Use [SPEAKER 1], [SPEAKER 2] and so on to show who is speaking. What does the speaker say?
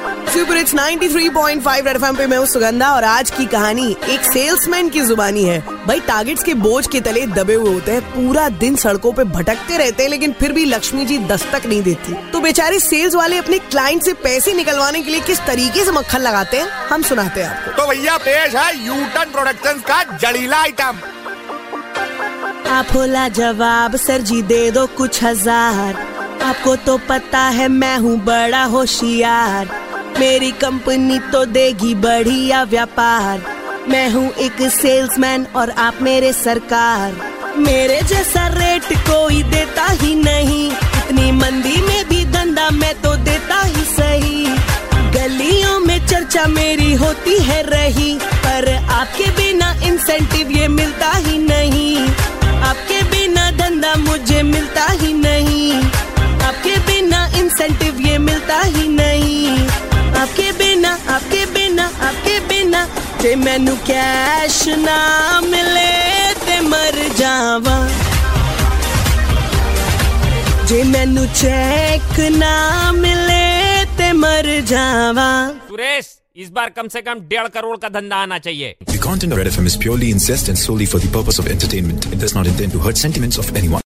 [SPEAKER 1] Super it's 93.5 red FM पे मैं हूँ सुगंधा और आज की कहानी एक सेल्समैन की जुबानी है। भाई टारगेट्स के बोझ के तले दबे हुए होते हैं पूरा दिन सड़कों पे भटकते रहते हैं लेकिन फिर भी लक्ष्मी जी दस्तक नहीं देती। तो बेचारे सेल्स वाले अपने क्लाइंट से पैसे निकलवाने के लिए किस तरीके से मक्खन लगाते हैं हम सुनाते हैं आपको।
[SPEAKER 2] तो भैया पेश है यूटन प्रोडक्शन का जड़ीला आइटम
[SPEAKER 1] आप होला जवाब सर जी दे दो कुछ हज़ार। आपको तो पता है मैं हूँ बड़ा होशियार। मेरी कंपनी तो देगी बढ़िया व्यापार। मैं हूँ एक सेल्समैन और आप मेरे सरकार। मेरे जैसा रेट कोई देता ही नहीं। इतनी मंदी में भी धंधा मैं तो देता ही सही। गलियों में चर्चा मेरी होती है रही, पर आपके बिना इंसेंटिव ये मिलता ही नहीं। आपके बिना धंधा मुझे मिलता ही नहीं। आपके बिना इंसेंटिव ये मिलता ही नहीं ते मैनू कैश ना मिले ते मर जावा जे मैनू चेक ना मिले ते मर जावा
[SPEAKER 3] सुरेश इस बार कम से कम डेढ़ करोड़ का धंधा आना चाहिए
[SPEAKER 4] The content of Red FM is purely incest and solely for the purpose of entertainment. It does not intend to hurt sentiments of anyone.